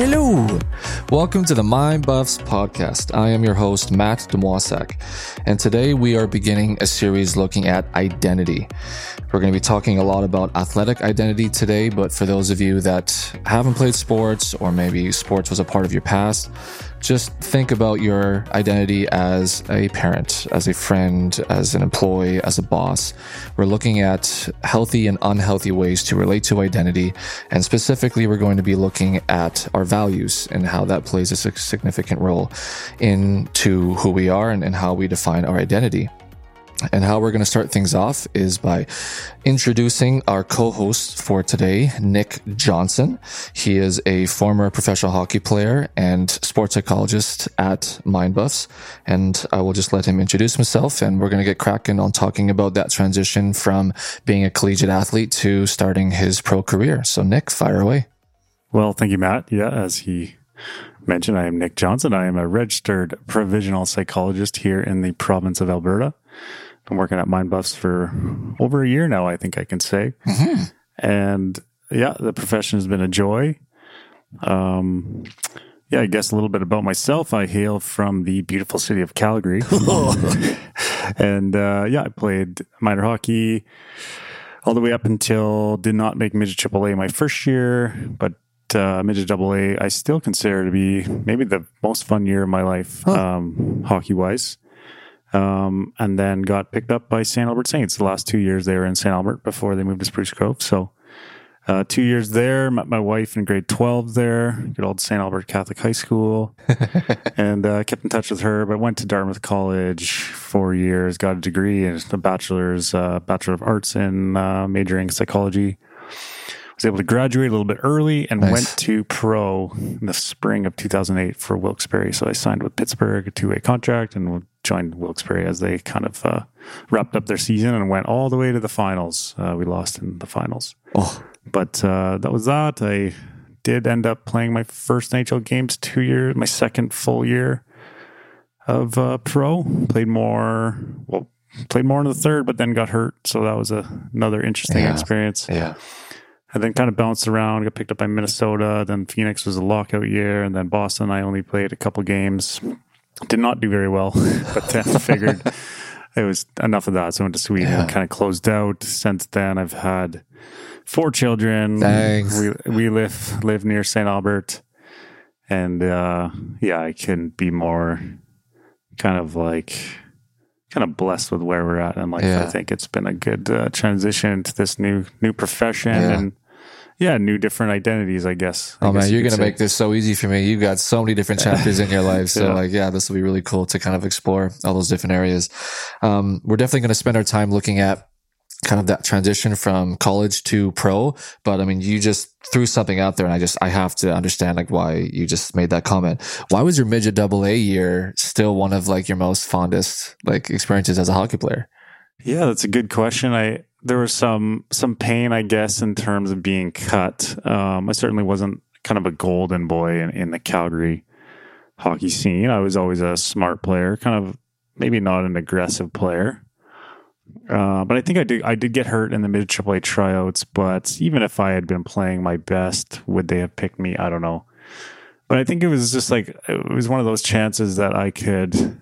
Hello! Welcome to the Mind Buffs podcast. I am your host, Matt Demoissac, and today we are beginning a series looking at identity. We're going to be talking a lot about athletic identity today, but for those of you that haven't played sports or maybe sports was a part of your past, just think about your identity as a parent, as a friend, as an employee, as a boss. We're looking at healthy and unhealthy ways to relate to identity. And specifically, we're going to be looking at our values and how that plays a significant role into who we are and, and how we define our identity. And how we're going to start things off is by introducing our co-host for today, Nick Johnson. He is a former professional hockey player and sports psychologist at MindBuffs. And I will just let him introduce himself and we're going to get cracking on talking about that transition from being a collegiate athlete to starting his pro career. So Nick, fire away. Well, thank you, Matt. Yeah, as he mentioned, I am Nick Johnson. I am a registered provisional psychologist here in the province of Alberta been working at Mind Buffs for over a year now, I think I can say. Mm-hmm. And yeah, the profession has been a joy. Um, yeah, I guess a little bit about myself. I hail from the beautiful city of Calgary. and uh, yeah, I played minor hockey all the way up until did not make midget AAA my first year, but uh, midget AA I still consider to be maybe the most fun year of my life, huh. um, hockey wise um, and then got picked up by St. Albert Saints. The last two years they were in St. Albert before they moved to Spruce Grove. So uh, two years there, met my wife in grade 12 there, good old St. Albert Catholic High School, and uh, kept in touch with her. But went to Dartmouth College four years, got a degree and a bachelor's, uh, Bachelor of Arts in uh, majoring in psychology was able to graduate a little bit early and nice. went to pro in the spring of 2008 for Wilkes-Barre. So I signed with Pittsburgh a two-way contract and joined Wilkes-Barre as they kind of uh, wrapped up their season and went all the way to the finals. Uh, we lost in the finals. Oh. But uh, that was that. I did end up playing my first NHL games two years, my second full year of uh, pro. Played more, well, played more in the third, but then got hurt. So that was a, another interesting yeah. experience. Yeah and then kind of bounced around, got picked up by Minnesota. Then Phoenix was a lockout year, and then Boston. I only played a couple games. Did not do very well, but then figured it was enough of that. So I went to Sweden yeah. and kind of closed out. Since then, I've had four children. Thanks. We we live live near St. Albert, and uh, yeah, I couldn't be more kind of like kind of blessed with where we're at and like Yeah. I think it's been a good uh, transition to this new new profession yeah. and yeah, new different identities. I guess. I oh guess man, you are gonna say. make this so easy for me. You've got so many different chapters in your life. So yeah. like, yeah, this will be really cool to kind of explore all those different areas. Um, we're definitely going to spend our time looking at kind of that transition from college to pro. But I mean, you just threw something out there and I just, I have to understand like why you just made that comment. Why was your midget double A year still one of like your most fondest like experiences as a hockey player? Yeah, that's a good question. I, there was some, some pain, I guess, in terms of being cut. Um, I certainly wasn't kind of a golden boy in, in the Calgary hockey scene. I was always a smart player, kind of maybe not an aggressive player. Uh, but I think I did. I did get hurt in the mid AAA tryouts. But even if I had been playing my best, would they have picked me? I don't know. But I think it was just like it was one of those chances that I could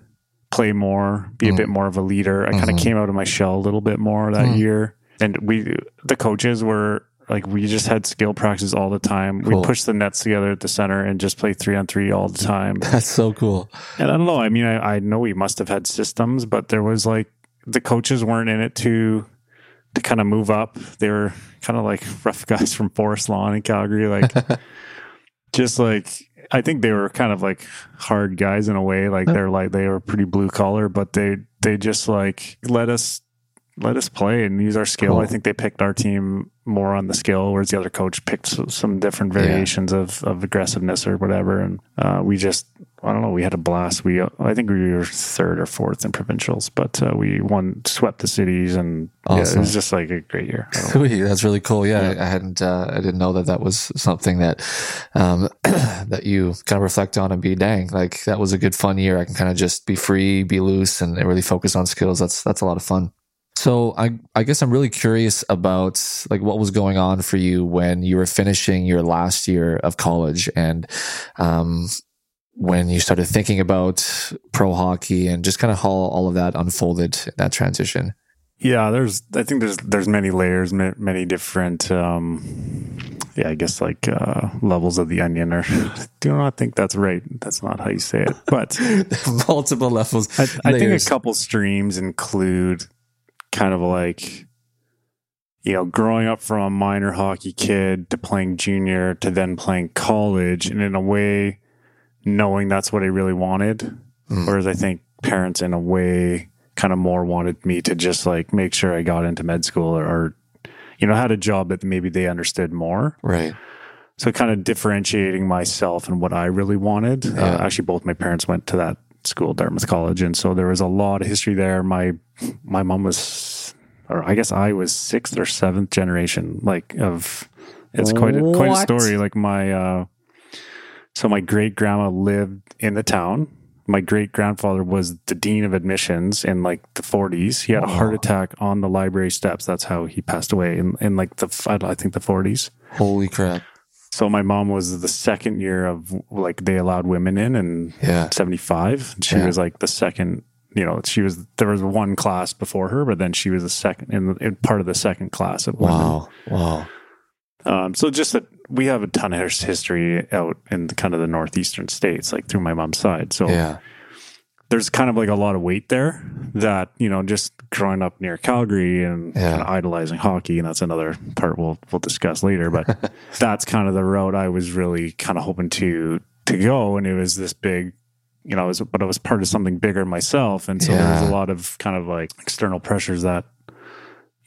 play more, be mm. a bit more of a leader. I mm-hmm. kind of came out of my shell a little bit more that mm. year, and we, the coaches were like, we just had skill practices all the time. Cool. We pushed the nets together at the center and just play three on three all the time. That's so cool. And I don't know. I mean, I, I know we must have had systems, but there was like the coaches weren't in it to to kind of move up. They were kind of like rough guys from Forest Lawn in Calgary, like just like I think they were kind of like hard guys in a way. Like they're like they were pretty blue collar, but they they just like let us let us play and use our skill. Cool. I think they picked our team more on the skill, whereas the other coach picked some different variations yeah. of, of aggressiveness or whatever. And uh, we just I don't know. We had a blast. We I think we were third or fourth in provincials, but uh, we won, swept the cities, and awesome. yeah, it was just like a great year. Sweet, that's really cool. Yeah, yeah. I, I, hadn't, uh, I didn't know that that was something that um, that you kind of reflect on and be dang, like that was a good fun year. I can kind of just be free, be loose, and really focus on skills. That's that's a lot of fun. So I I guess I'm really curious about like what was going on for you when you were finishing your last year of college and um when you started thinking about pro hockey and just kind of how all of that unfolded that transition. Yeah, there's I think there's there's many layers, many different um yeah, I guess like uh levels of the onion or do not think that's right. That's not how you say it. But multiple levels. I, I think a couple streams include kind of like you know, growing up from a minor hockey kid to playing junior to then playing college and in a way knowing that's what I really wanted. Mm. Whereas I think parents in a way kind of more wanted me to just like make sure I got into med school or, or you know, had a job that maybe they understood more. Right. So kind of differentiating myself and what I really wanted. Uh, yeah. Uh, actually, both my parents went to that school, Dartmouth College, and so there was a lot of history there. My my mom was, or I guess I was sixth or seventh generation, like of. It's quite a, quite a story. Like my, uh, so my great grandma lived in the town. My great grandfather was the dean of admissions in like the 40s. He had a heart attack on the library steps. That's how he passed away in, in like the I think the 40s. Holy crap! So my mom was the second year of like they allowed women in in yeah. 75. She yeah. was like the second, you know, she was there was one class before her, but then she was a second in, in part of the second class of women. Wow. Wow. Um, so just that we have a ton of history out in the, kind of the northeastern states, like through my mom's side. So yeah there's kind of like a lot of weight there that you know just growing up near Calgary and yeah. kind of idolizing hockey and that's another part we'll we'll discuss later but that's kind of the road I was really kind of hoping to to go and it was this big you know I was, but I was part of something bigger myself and so yeah. there was a lot of kind of like external pressures that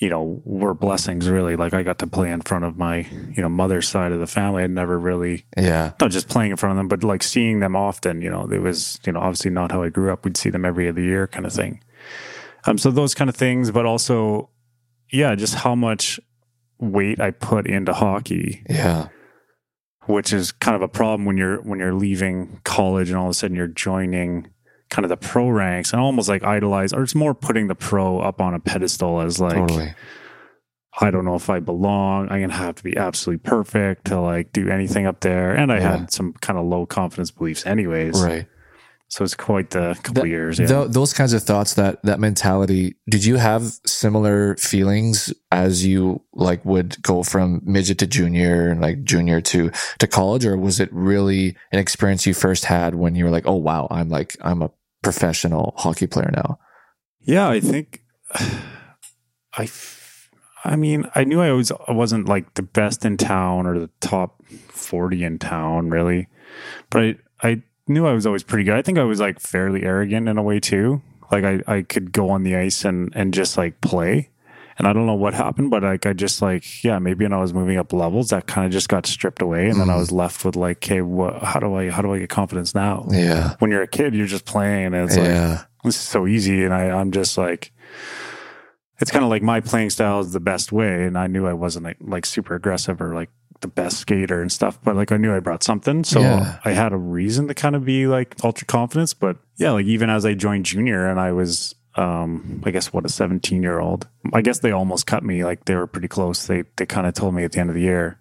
you know, were blessings really. Like I got to play in front of my, you know, mother's side of the family. I'd never really, yeah, not just playing in front of them, but like seeing them often, you know, it was, you know, obviously not how I grew up. We'd see them every other year kind of thing. Um, so those kind of things, but also, yeah, just how much weight I put into hockey. Yeah. Which is kind of a problem when you're, when you're leaving college and all of a sudden you're joining kind of the pro ranks and almost like idolize, or it's more putting the pro up on a pedestal as like, totally. I don't know if I belong. I'm gonna have to be absolutely perfect to like do anything up there. And I yeah. had some kind of low confidence beliefs, anyways. Right. So it's quite the couple the, years. Yeah. The, those kinds of thoughts, that that mentality. Did you have similar feelings as you like would go from midget to junior and like junior to to college, or was it really an experience you first had when you were like, oh wow, I'm like I'm a professional hockey player now? Yeah, I think I. I mean, I knew I was I wasn't like the best in town or the top forty in town, really, but I I knew I was always pretty good. I think I was like fairly arrogant in a way too. Like I I could go on the ice and and just like play. And I don't know what happened, but like I just like yeah, maybe when I was moving up levels, that kind of just got stripped away, and mm. then I mm-hmm. was left with like, okay, what? How do I how do I get confidence now? Yeah. When you're a kid, you're just playing, and it's yeah. like this is so easy, and I I'm just like, it's kind of like my playing style is the best way, and I knew I wasn't like, like super aggressive or like the best skater and stuff, but like I knew I brought something. So yeah. I had a reason to kind of be like ultra confidence. But yeah, like even as I joined junior and I was um, I guess what a 17 year old. I guess they almost cut me. Like they were pretty close. They they kind of told me at the end of the year,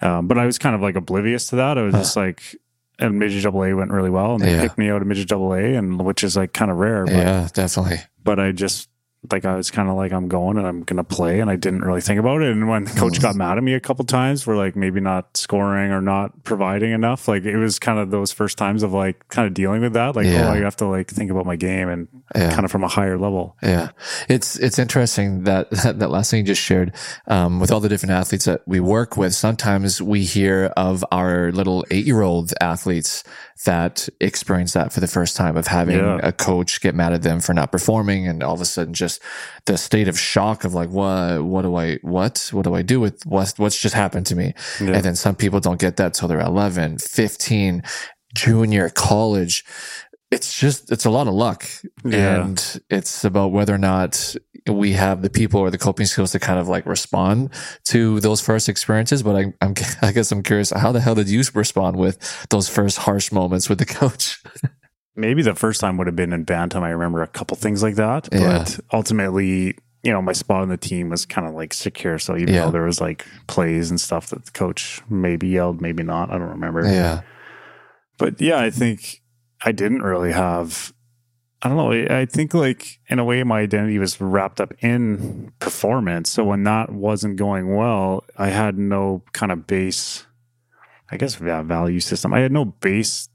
um, but I was kind of like oblivious to that. I was just like, and midget double A went really well, and they yeah. picked me out of midget double A, and which is like kind of rare. But, yeah, definitely. But I just like I was kind of like I'm going and I'm gonna play, and I didn't really think about it. And when the coach got mad at me a couple times for like maybe not scoring or not providing enough, like it was kind of those first times of like kind of dealing with that. Like, yeah. oh, I have to like think about my game and yeah. kind of from a higher level. Yeah, it's it's interesting that that, that last thing you just shared um, with all the different athletes that we work with. Sometimes we hear of our little eight year old athletes that experience that for the first time of having yeah. a coach get mad at them for not performing and all of a sudden just the state of shock of like what what do I what what do I do with what what's just happened to me yeah. and then some people don't get that till they're 11 15 junior college it's just it's a lot of luck yeah. and it's about whether or not we have the people or the coping skills to kind of like respond to those first experiences but I, am i guess i'm curious how the hell did you respond with those first harsh moments with the coach maybe the first time would have been in bantam i remember a couple things like that yeah. but ultimately you know, my spot on the team was kind of like secure. So even Yeah. though there was like plays and stuff that the coach maybe yelled, maybe not, I don't remember. Yeah. But yeah, I think I didn't really have. I don't know. I think like in a way, my identity was wrapped up in performance. So when that wasn't going well, I had no kind of base. I guess value system. I had no base,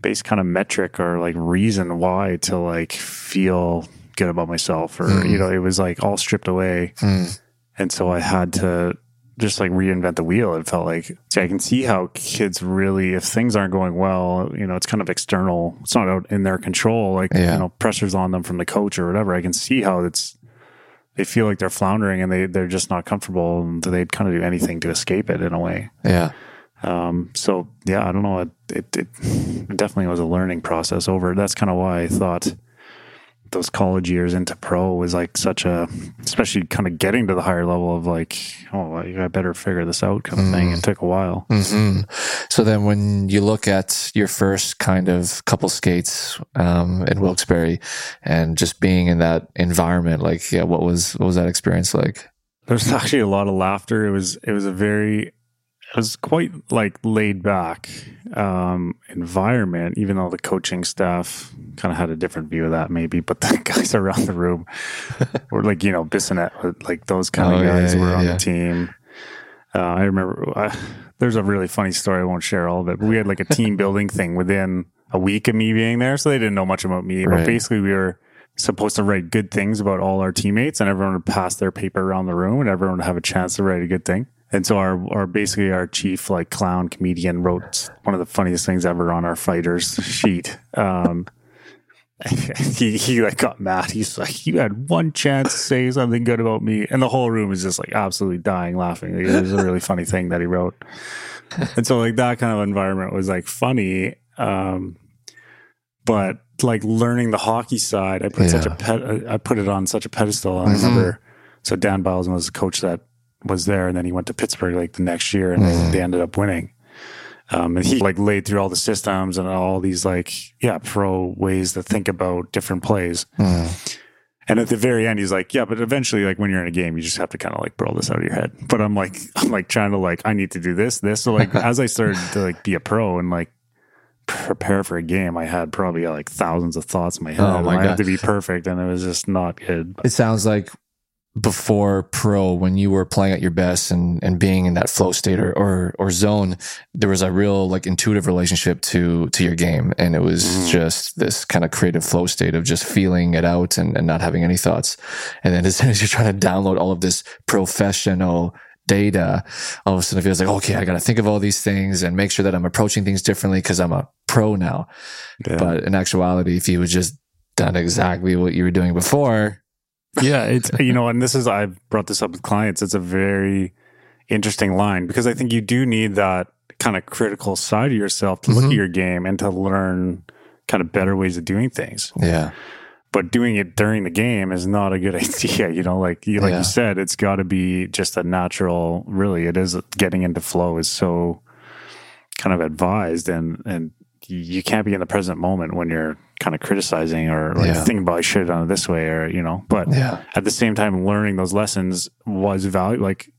base kind of metric or like reason why to like feel good about myself, or Mm. you know, it was like all stripped away Mm. and so I had to just like reinvent the wheel. It felt like see, I can see how kids really, if things aren't going well, you know, it's kind of external. It's not out in their control. Like Yeah. you know, pressures on them from the coach or whatever. I can see how it's. They feel like they're floundering and they they're just not comfortable, and they'd kind of do anything to escape it in a way. Yeah. Um, so yeah, I don't know. It, it it definitely was a learning process over. That's kind of why I thought those college years into pro was like such a, especially kind of getting to the higher level of like, oh, I better figure this out kind of thing. It took a while. hmm So then, when you look at your first kind of couple skates um, in Wilkes-Barre, and just being in that environment, like, yeah, what was what was that experience like? There's actually a lot of laughter. It was it was a very it was quite like laid back um, environment, even though the coaching staff kind of had a different view of that, maybe. But the guys around the room were like, you know, Bissonnette, like those kind Oh, of yeah, guys were yeah, on yeah. the team. Uh, I remember uh, there's a really funny story. I won't share all of it, but we had like a team building thing within a week of me being there. So they didn't know much about me, Right. but basically we were supposed to write good things about all our teammates and everyone would pass their paper around the room and everyone would have a chance to write a good thing. And so our, our basically our chief like clown comedian wrote one of the funniest things ever on our fighters sheet. Um, he he like got mad. He's like, "You had one chance to say something good about me," and the whole room is just like absolutely dying laughing. Like, it was a really funny thing that he wrote, and so like that kind of environment was like funny. Um, but like learning the hockey side, I put such a pet, I put it on such a pedestal. I Mhm. remember, so Dan Bylsma was a coach that was there, and then he went to Pittsburgh like the next year, and Mhm. they, ended up winning. Um, and he like laid through all the systems and all these like yeah pro ways to think about different plays. Mm. And at the very end, he's like, "Yeah, but eventually, like when you're in a game, you just have to kind of like roll this out of your head." But I'm like, I'm like trying to like, I need to do this, this. So like, as I started to like be a pro and like prepare for a game, I had probably like thousands of thoughts in my head. Oh, my I God. had to be perfect, and it was just not good. It sounds like before pro, when you were playing at your best and, and being in that flow state or, or or zone, there was a real like intuitive relationship to to your game, and it was Mhm. just this kind of creative flow state of just feeling it out and, and not having any thoughts. And then as soon as you're trying to download all of this professional data, all of a sudden it feels like okay, I got to think of all these things and make sure that I'm approaching things differently because I'm a pro now. Yeah. But in actuality, if you had just done exactly what you were doing before, yeah, it's you know, and this is I've brought this up with clients. It's a very interesting line because I think you do need that kind of critical side of yourself to look Mhm. at your game and to learn kind of better ways of doing things. yeah. But doing it during the game is not a good idea. You know, like you like Yeah. you said, it's got to be just a natural. Really, it is getting into flow is so kind of advised, and and you can't be in the present moment when you're kind of criticizing or like Yeah. thinking about I should have done it this way or you know. But Yeah. at the same time, learning those lessons was valuable. Like,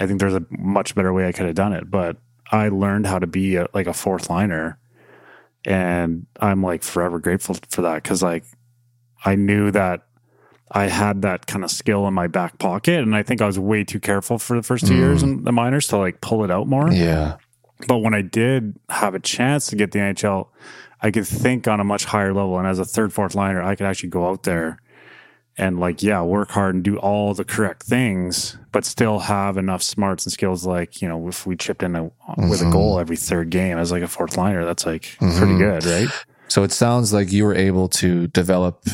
I think there's a much better way I could have done it, but I learned how to be a, like a fourth liner, and I'm like forever grateful for that because like I knew that I had that kind of skill in my back pocket, and I think I was way too careful for the first two Mm. years in the minors to like pull it out more. Yeah. But when I did have a chance to get the NHL, I could think on a much higher level. And as a third, fourth liner, I could actually go out there and like, yeah, work hard and do all the correct things, but still have enough smarts and skills. Like, you know, if we chipped in a, with a Mhm. goal every third game as like a fourth liner, that's like Mhm. pretty good, right? So it sounds like you were able to develop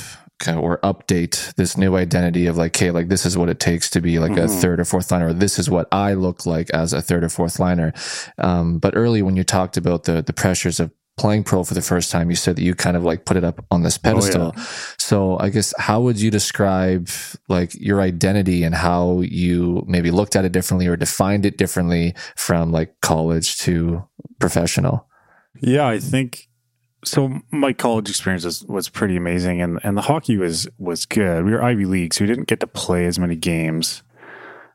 kind of, or update this new identity of like, hey, like this is what it takes to be like a Mhm. third or fourth liner, or this is what I look like as a third or fourth liner. Um, but early when you talked about the the pressures of playing pro for the first time, you said that you kind of like put it up on this pedestal. So I guess how would you describe like your identity and how you maybe looked at it differently or defined it differently from like college to professional? Yeah, I think so my college experience was, was pretty amazing and, and the hockey was was good. We were Ivy League, so we didn't get to play as many games.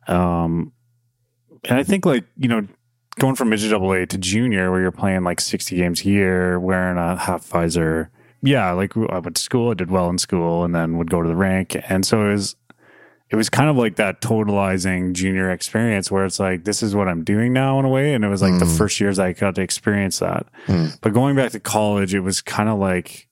Um and I think like, you know, going from midget double A to junior where you're playing like 60 games a year, wearing a half visor. Yeah, like I went to school, I did well in school and then would go to the rank. And so it was it was kind of like that totalizing junior experience where it's like this is what I'm doing now in a way and it was like mm. the first years I got to experience that. Mm. But going back to college it was kind of like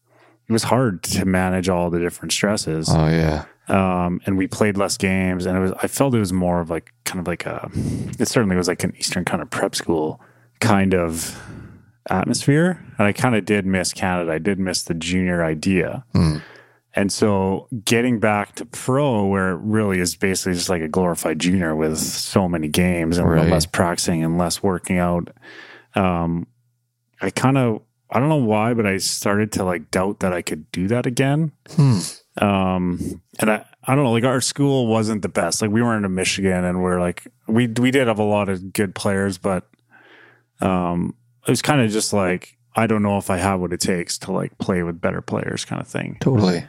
it was hard to manage all the different stresses. Oh yeah. Um, and we played less games and it was I felt it was more of like kind of like a it certainly was like an eastern kind of prep school kind of atmosphere and I kind of did miss Canada. I did miss the junior idea. Mm. And so getting back to pro, where it really is basically just like a glorified junior with so many games and right. less practicing and less working out, um, I kind of, I don't know why, but I started to like doubt that I could do that again. Hmm. Um, and I, I don't know, like our school wasn't the best. Like we weren't in Michigan and we're like, we, we did have a lot of good players, but, um, it was kind of just like, I don't know if I have what it takes to like play with better players kind of thing. Totally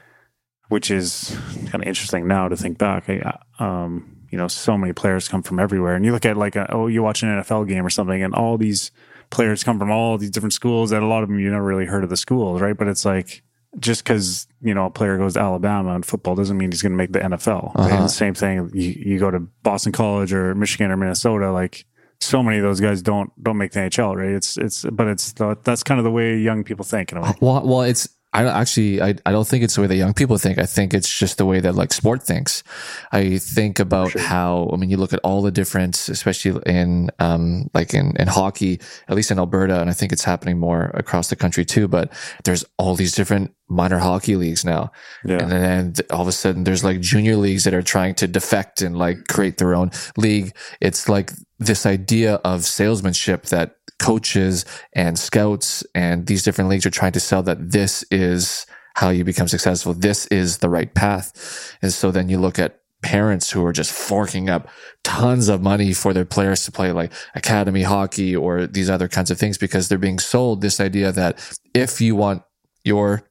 which is kind of interesting now to think back. I, um, you know, so many players come from everywhere, and you look at like, a, oh, you watch an NFL game or something, and all these players come from all these different schools. And a lot of them you never really heard of the schools, right? But it's like just because you know a player goes to Alabama in football doesn't mean he's going to make the NFL. Uh-huh. the same thing, you, you go to Boston College or Michigan or Minnesota, like so many of those guys don't don't make the NHL, right? It's it's but it's the, that's kind of the way young people think. In a way. Well, well, it's I don't actually, I, I don't think it's the way that young people think. I think it's just the way that like sport thinks. I think about sure. how, I mean, you look at all the difference, especially in, um, like in, in hockey, at least in Alberta, and I think it's happening more across the country too, but there's all these different minor hockey leagues now. Yeah. And then all of a sudden there's like junior leagues that are trying to defect and like create their own league. It's like this idea of salesmanship that coaches and scouts and these different leagues are trying to sell that this is how you become successful. This is the right path. And so then you look at parents who are just forking up tons of money for their players to play like academy hockey or these other kinds of things because they're being sold this idea that if you want your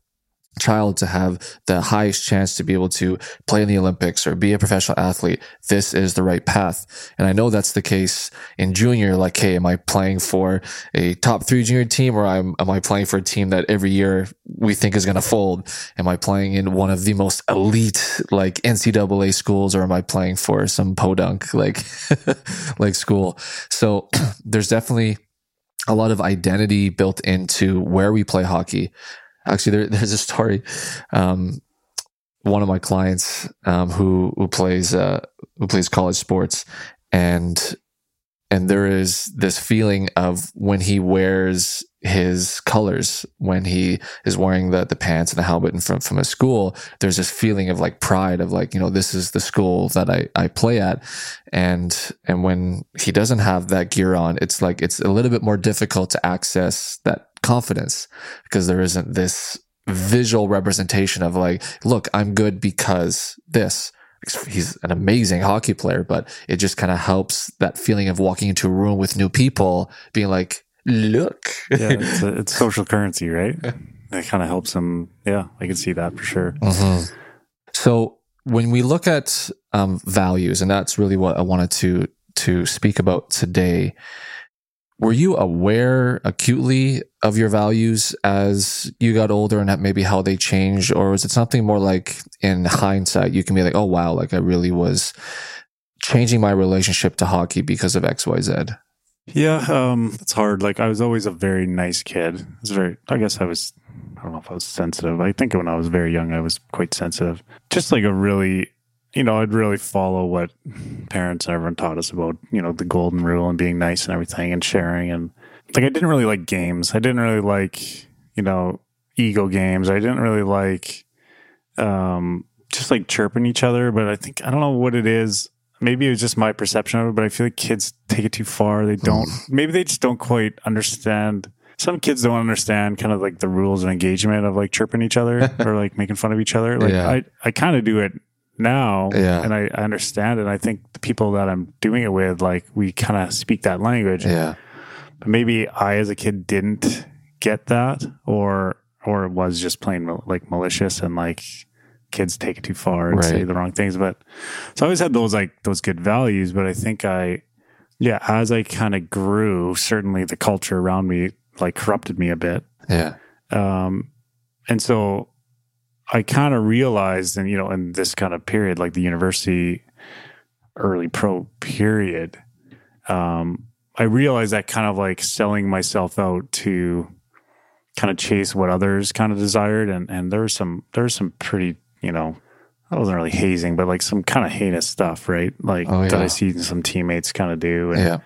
child to have the highest chance to be able to play in the Olympics or be a professional athlete, this is the right path. And I know that's the case in junior. Like, hey, am I playing for a top three junior team or am, am I playing for a team that every year we think is going to fold? Am I playing in one of the most elite, like NCAA schools or am I playing for some podunk, like, like school? So there's definitely a lot of identity built into where we play hockey Actually, there, there's a story. Um, one of my clients um, who who plays uh, who plays college sports, and and there is this feeling of when he wears his colors when he is wearing the the pants and the helmet and from from a school there's this feeling of like pride of like you know this is the school that I I play at and and when he doesn't have that gear on it's like it's a little bit more difficult to access that confidence because there isn't this visual representation of like, look, I'm good because this. He's an amazing hockey player, but it just kind of helps that feeling of walking into a room with new people, being like, look. yeah, it's, a, it's social currency, right? It kind of helps him. Yeah, I can see that for sure. Mm-hmm. So when we look at um, values, and that's really what I wanted to to speak about today, were you aware acutely of your values as you got older and maybe how they changed? Or was it something more like in hindsight you can be like oh wow like i really was changing my relationship to hockey because of xyz yeah um it's hard. Like i was always a very nice kid. I was very i guess i was i don't know if i was sensitive. I think when i was very young i was quite sensitive. Just like a really you know, I'd really follow what parents and everyone taught us about, you know, the golden rule and being nice and everything and sharing. And like, I didn't really like games. I didn't really like, you know, ego games. I didn't really like, um, just like chirping each other. But I think, I don't know what it is. Maybe it was just my perception of it, but I feel like kids take it too far. They don't, mm. maybe they just don't quite understand some kids don't understand kind of like the rules of engagement of like chirping each other or like making fun of each other. Like yeah. I, I kind of do it now yeah. and I, I understand it. I think the people that I'm doing it with, like we kind of speak that language. Yeah. But maybe I as a kid didn't get that or or it was just plain like malicious and like kids take it too far and say the wrong things. But so I always had those like those good values. But I think I, yeah, as I kind of grew, certainly the culture around me like corrupted me a bit. Yeah. Um, and so I kind of realized, and you know, in this kind of period, like the university early pro period, um, I realized that kind of like selling myself out to kind of chase what others kind of desired, and and there was some there was some pretty, you know, I wasn't really hazing, but like some kind of heinous stuff, right? Like Oh, that. I see some teammates kind of do, and Yeah.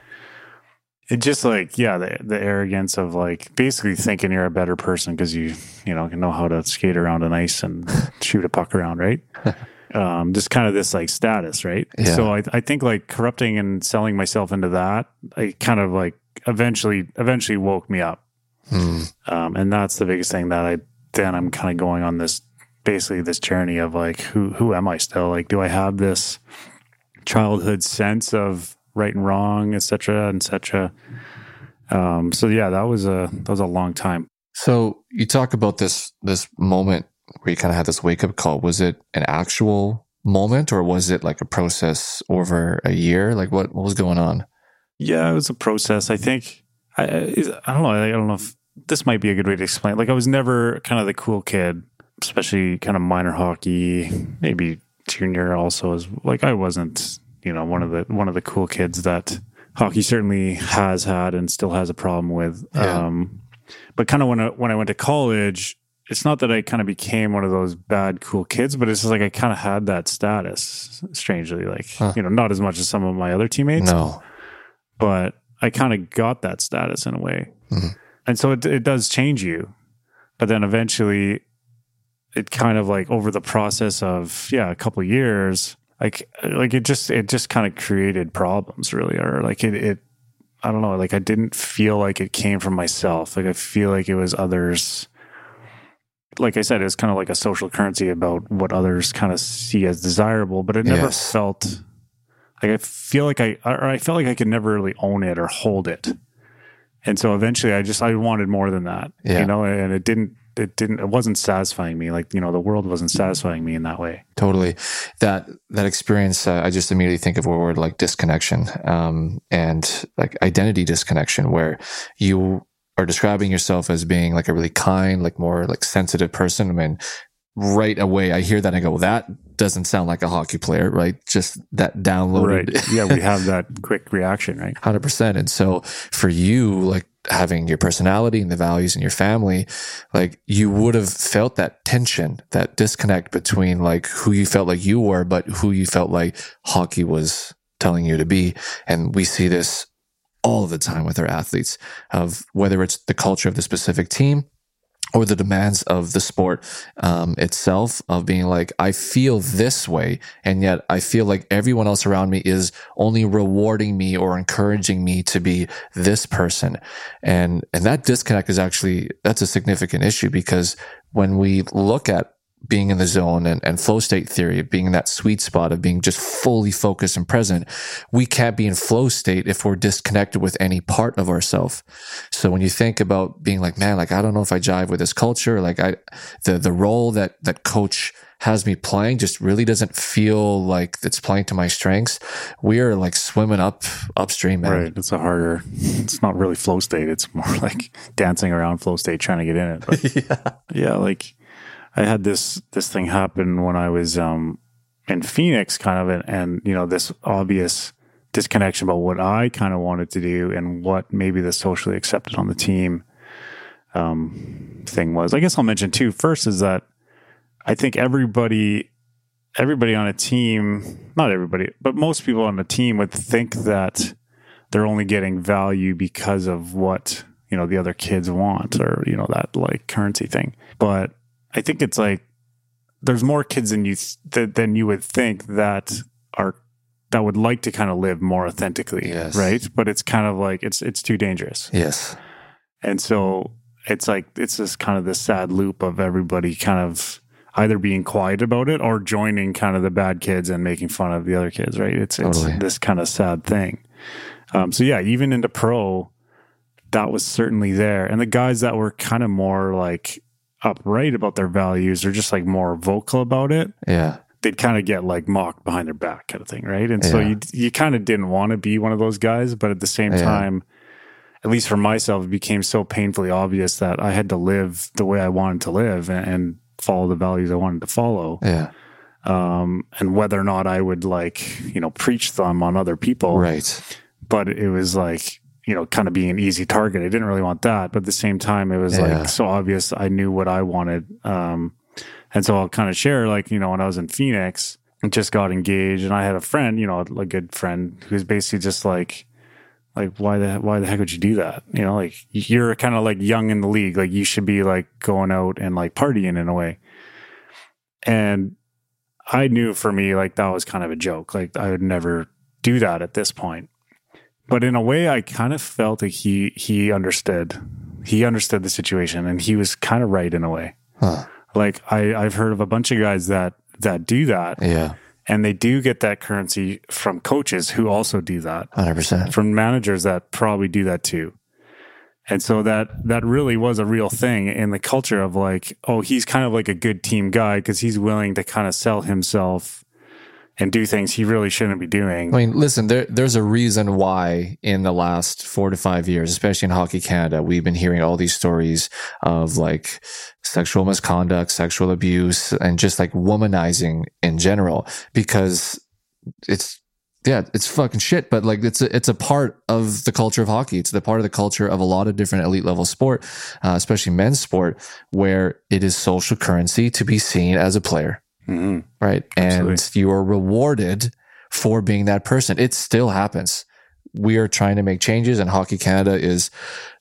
It just like yeah the the arrogance of like basically thinking you're a better person because you you know can know how to skate around on ice and shoot a puck around right um just kind of this like status right Yeah. so I, I think like corrupting and selling myself into that i kind of like eventually eventually woke me up Hmm. um and that's the biggest thing that i then i'm kind of going on this basically this journey of like who who am i still like do i have this childhood sense of right and wrong, et cetera, et cetera. Um, so yeah, that was a that was a long time. So you talk about this this moment where you kind of had this wake up call. Was it an actual moment or was it like a process over a year? Like what, what was going on? Yeah, it was a process. I think I I I don't know. I don't know if this might be a good way to explain. Like I was never kind of the cool kid, especially kind of minor hockey, maybe junior also as like I wasn't, you know, one of the one of the cool kids that hockey certainly has had and still has a problem with. Yeah. Um but kind of when I when I went to college, it's not that I kind of became one of those bad cool kids, but it's just like I kind of had that status strangely like, Huh. you know, not as much as some of my other teammates No. but I kind of got that status in a way. Mhm. And so it, it does change you. But then eventually it kind of like over the process of, yeah, a couple of years, like, like it just, it just kind of created problems really, or like it, it, I don't know, like I didn't feel like it came from myself. Like I feel like it was others. Like I said, it's kind of like a social currency about what others kind of see as desirable, but it never Yes. felt like I feel like I or I felt like I could never really own it or hold it. And so eventually I just I wanted more than that. Yeah. You know, and it didn't it didn't it wasn't satisfying me. Like, you know, the world wasn't satisfying me in that way. Totally. That that experience, uh, I just immediately think of a word like disconnection, um, and like identity disconnection, where you are describing yourself as being like a really kind, like more like sensitive person. I mean, right away I hear that and I go, well, that doesn't sound like a hockey player, right? Just that downloaded. Right. Yeah, we have that quick reaction, right? Hundred percent. And so for you, like having your personality and the values in your family, like you would have felt that tension, that disconnect between like who you felt like you were, but who you felt like hockey was telling you to be. And we see this all the time with our athletes of whether it's the culture of the specific team or the demands of the sport um, itself of being like i feel this way and yet i feel like everyone else around me is only rewarding me or encouraging me to be this person. And and that disconnect is actually that's a significant issue because when we look at being in the zone and, and flow state theory, being in that sweet spot of being just fully focused and present, we can't be in flow state if we're disconnected with any part of ourselves. So when you think about being like, man, like I don't know if I jive with this culture, like I, the the role that that coach has me playing just really doesn't feel like it's playing to my strengths. We are like swimming up upstream, man. Right. It's a harder it's not really flow state. It's more like dancing around flow state trying to get in it. But yeah. yeah, like I had this this thing happen when I was um in Phoenix kind of and, and you know this obvious disconnection about what I kind of wanted to do and what maybe the socially accepted on the team um thing was. I guess I'll mention too first is that I think everybody everybody on a team, not everybody, but most people on the team would think that they're only getting value because of what, you know, the other kids want or, you know, that like currency thing. But I think it's like there's more kids than you th- than you would think that are that would like to kind of live more authentically, Yes. right? But it's kind of like it's it's too dangerous. Yes. And so it's like it's this kind of this sad loop of everybody kind of either being quiet about it or joining kind of the bad kids and making fun of the other kids, right? It's Totally. it's this kind of sad thing. Um, so yeah, even into pro, that was certainly there. And the guys that were kind of more like upright about their values or just like more vocal about it, Yeah. they'd kind of get like mocked behind their back kind of thing, right? And so Yeah. you you kind of didn't want to be one of those guys, but at the same Yeah. time, at least for myself, it became so painfully obvious that I had to live the way I wanted to live and, and follow the values I wanted to follow. Yeah. Um, and whether or not I would like, you know, preach them on other people. Right. But it was like, you know, kind of being an easy target. I didn't really want that. But at the same time, it was Yeah. like so obvious I knew what I wanted. Um, and so I'll kind of share, like, you know, when I was in Phoenix, I just got engaged and I had a friend, you know, a good friend who's basically just like, like why the why the heck would you do that? You know, like you're kind of like young in the league, like you should be like going out and like partying in a way. And I knew for me like that was kind of a joke. Like I would never do that at this point. But in a way I kind of felt like he he understood. He understood the situation and he was kind of right in a way. Huh. Like I I've heard of a bunch of guys that that do that Yeah. and they do get that currency from coaches who also do that Hundred percent. from managers that probably do that too. And so that that really was a real thing in the culture of like, oh, he's kind of like a good team guy because he's willing to kind of sell himself and do things he really shouldn't be doing. I mean, listen, there, there's a reason why in the last four to five years, especially in Hockey Canada, we've been hearing all these stories of like sexual misconduct, sexual abuse, and just like womanizing in general, because it's, yeah, it's fucking shit, but like it's a, it's a part of the culture of hockey. It's the part of the culture of a lot of different elite level sport, uh, especially men's sport, where it is social currency to be seen as a player Mhm. right? And you are rewarded for being that person. It still happens. We are trying to make changes, and Hockey Canada is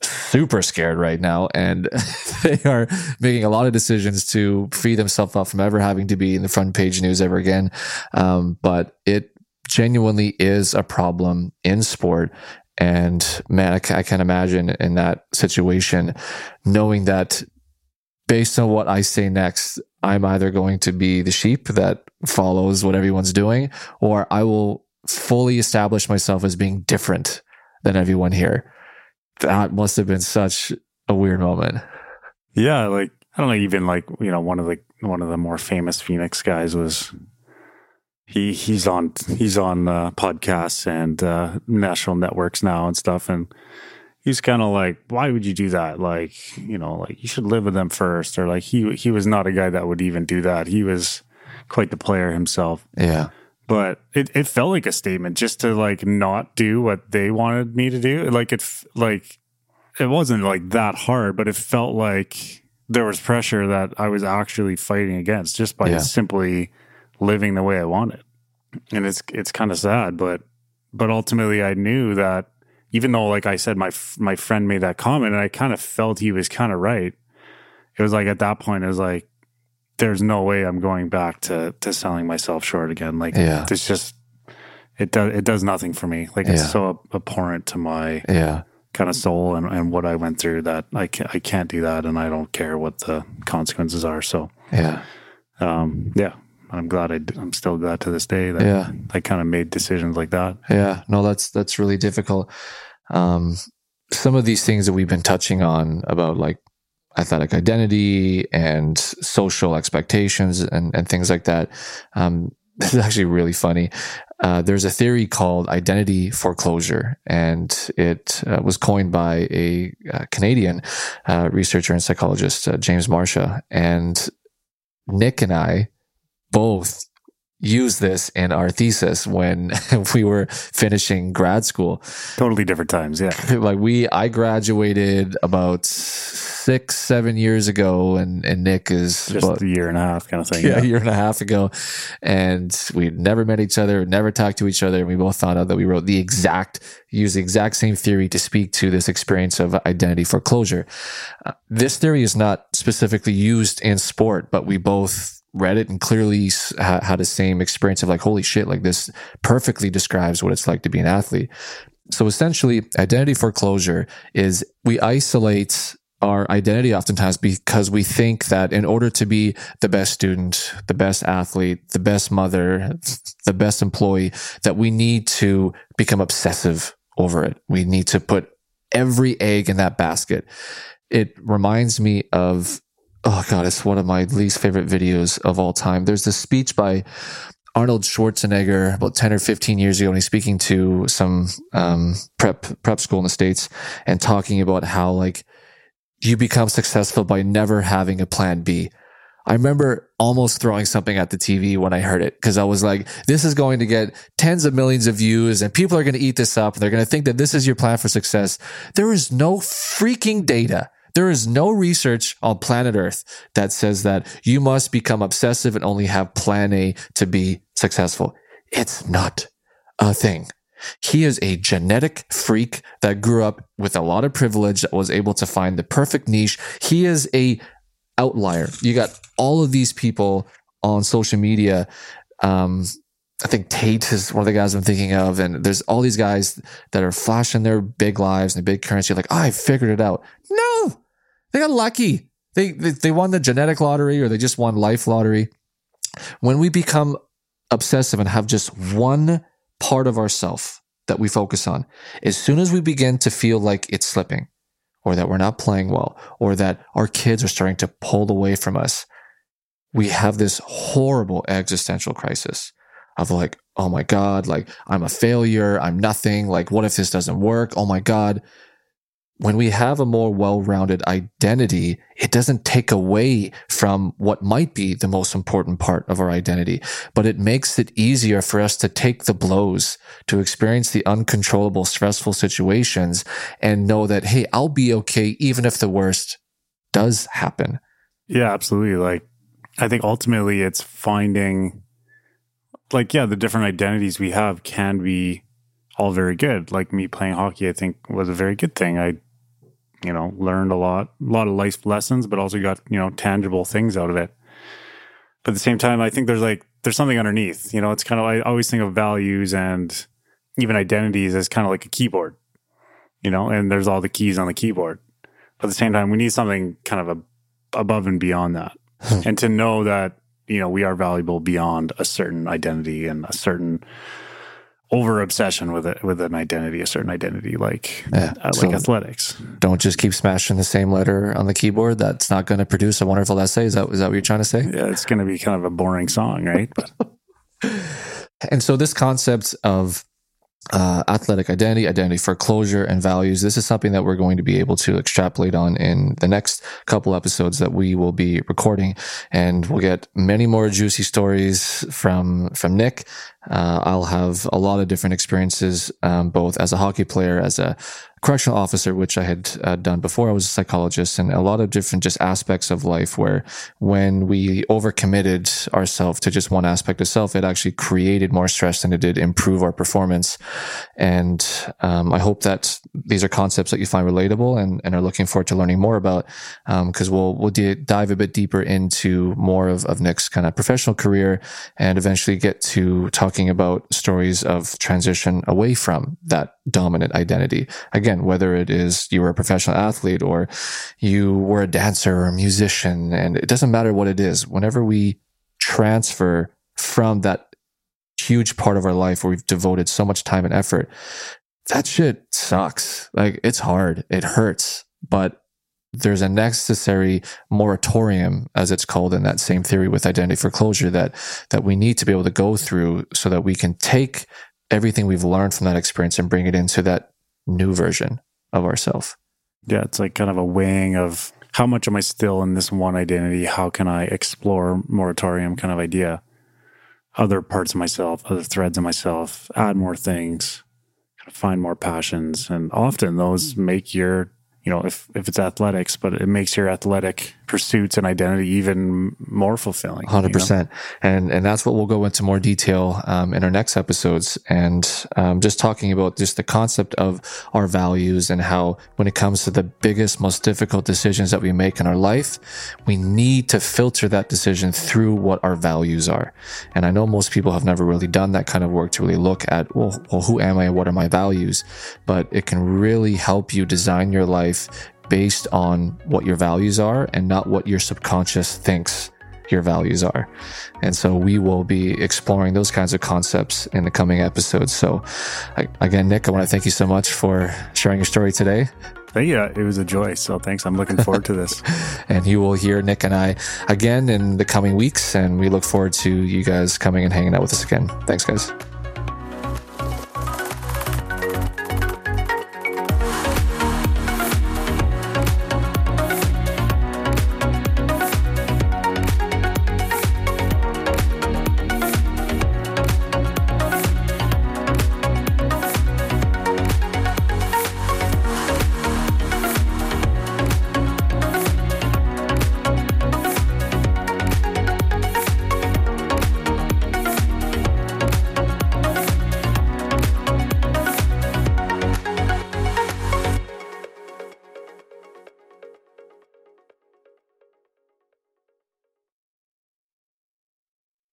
super scared right now, and they are making a lot of decisions to free themselves up from ever having to be in the front page news ever again. Um, but it genuinely is a problem in sport. And man, I can imagine in that situation, knowing that based on what I say next, I'm either going to be the sheep that follows what everyone's doing, or I will fully establish myself as being different than everyone here. That must have been such a weird moment. Yeah, like I don't know, even like you know, one of the one of the more famous Phoenix guys was he he's on he's on uh, podcasts and uh, national networks now and stuff, and he's kind of like, why would you do that? Like, you know, like you should live with them first, or like he he was not a guy that would even do that. He was quite the player himself, Yeah. but it, it felt like a statement just to like not do what they wanted me to do. Like it f- like it wasn't like that hard, but it felt like there was pressure that I was actually fighting against just by Yeah. simply living the way I wanted. And it's it's kind of sad, but but ultimately I knew that even though like I said my f- my friend made that comment and I kind of felt he was kind of right. It was like at that point it was like there's no way I'm going back to to selling myself short again. Like Yeah. it's just it does it does nothing for me. Like Yeah. it's so abhorrent to my Yeah. kind of soul and, and what I went through that I can't, I can't do that and I don't care what the consequences are. So, Yeah. um, yeah, I'm glad I, d- I'm still glad to this day that Yeah. I kind of made decisions like that. Yeah, no, that's that's really difficult. Um, some of these things that we've been touching on about like athletic identity and social expectations and, and things like that. Um, this is actually really funny. Uh, there's a theory called identity foreclosure, and it uh, was coined by a uh, Canadian uh, researcher and psychologist, uh, James Marcia. And Nick and I both use this in our thesis when we were finishing grad school Totally different times. Yeah. like we i graduated about six seven years ago and and nick is Just about, a year and a half kind of thing. yeah, a year and a half ago and we'd never met each other never talked to each other and we both found out that we wrote the exact use the exact same theory to speak to this experience of identity foreclosure uh, this theory is not specifically used in sport but we both read it and clearly ha- had the same experience of like holy shit like this perfectly describes what it's like to be an athlete so essentially, identity foreclosure is we isolate our identity oftentimes because we think that in order to be the best student, the best athlete, the best mother, the best employee, that we need to become obsessive over it. We need to put every egg in that basket. It reminds me of oh god, it's one of my least favorite videos of all time. There's this speech by Arnold Schwarzenegger about 10 or 15 years ago, and he's speaking to some um, prep prep school in the states and talking about how like you become successful by never having a plan B. I remember almost throwing something at the TV when I heard it because I was like, this is going to get tens of millions of views and people are going to eat this up. And they're going to think that this is your plan for success. There is no freaking data there is no research on planet Earth that says that you must become obsessive and only have plan A to be successful. It's not a thing. He is a genetic freak that grew up with a lot of privilege that was able to find the perfect niche. He is a outlier. You got all of these people on social media. Um, I think Tate is one of the guys I'm thinking of, and there's all these guys that are flashing their big lives and big currency. Like, oh, I figured it out. No, they got lucky. They, they, they won the genetic lottery or they just won life lottery. When we become obsessive and have just one part of ourself that we focus on, as soon as we begin to feel like it's slipping or that we're not playing well or that our kids are starting to pull away from us, we have this horrible existential crisis of like, oh my God, like I'm a failure. I'm nothing. Like, what if this doesn't work? Oh my God when we have a more well-rounded identity, it doesn't take away from what might be the most important part of our identity, but it makes it easier for us to take the blows, to experience the uncontrollable, stressful situations and know that, Hey, I'll be okay. Even if the worst does happen. Yeah, absolutely. Like, I think ultimately it's finding like, yeah, the different identities we have can be all very good. Like me playing hockey, I think was a very good thing. I you know, learned a lot, a lot of life lessons, but also got, you know, tangible things out of it. But at the same time, I think there's like, there's something underneath, you know, it's kind of, I always think of values and even identities as kind of like a keyboard, you know, and there's all the keys on the keyboard. But at the same time, we need something kind of a, above and beyond that. Hmm. and to know that, you know, we are valuable beyond a certain identity and a certain, over obsession with it with an identity, a certain identity, like yeah. uh, like athletics. Don't just keep smashing the same letter on the keyboard. That's not going to produce a wonderful essay. Is that is that what you're trying to say? Yeah, it's going to be kind of a boring song, right? and so this concept of uh, athletic identity, identity foreclosure, and values. This is something that we're going to be able to extrapolate on in the next couple episodes that we will be recording, and we'll get many more juicy stories from from Nick. Uh, I'll have a lot of different experiences, um, both as a hockey player, as a correctional officer, which I had uh, done before I was a psychologist, and a lot of different just aspects of life where when we overcommitted ourselves to just one aspect of self, it actually created more stress than it did improve our performance. And um, I hope that these are concepts that you find relatable and, and are looking forward to learning more about, because um, we'll we'll d- dive a bit deeper into more of, of Nick's kind of professional career and eventually get to talking about stories of transition away from that dominant identity. Again, whether it is you were a professional athlete or you were a dancer or a musician, and it doesn't matter what it is, whenever we transfer from that huge part of our life where we've devoted so much time and effort, that shit sucks. Like it's hard, it hurts, but there's a necessary moratorium, as it's called in that same theory with identity foreclosure, that that we need to be able to go through so that we can take everything we've learned from that experience and bring it into that new version of ourselves. Yeah, it's like kind of a weighing of how much am I still in this one identity? How can I explore moratorium kind of idea? Other parts of myself, other threads of myself, add more things, kind of find more passions. And often those make your you know, if, if it's athletics, but it makes your athletic pursuits and identity even more fulfilling. Hundred percent. And, and that's what we'll go into more detail, um, in our next episodes. And, um, just talking about just the concept of our values and how when it comes to the biggest, most difficult decisions that we make in our life, we need to filter that decision through what our values are. And I know most people have never really done that kind of work to really look at, well, well who am I? What are my values? But it can really help you design your life based on what your values are and not what your subconscious thinks your values are. And so we will be exploring those kinds of concepts in the coming episodes. So again, Nick, I want to thank you so much for sharing your story today. Yeah, it was a joy. So thanks. I'm looking forward to this. and you will hear Nick and I again in the coming weeks. And we look forward to you guys coming and hanging out with us again. Thanks, guys.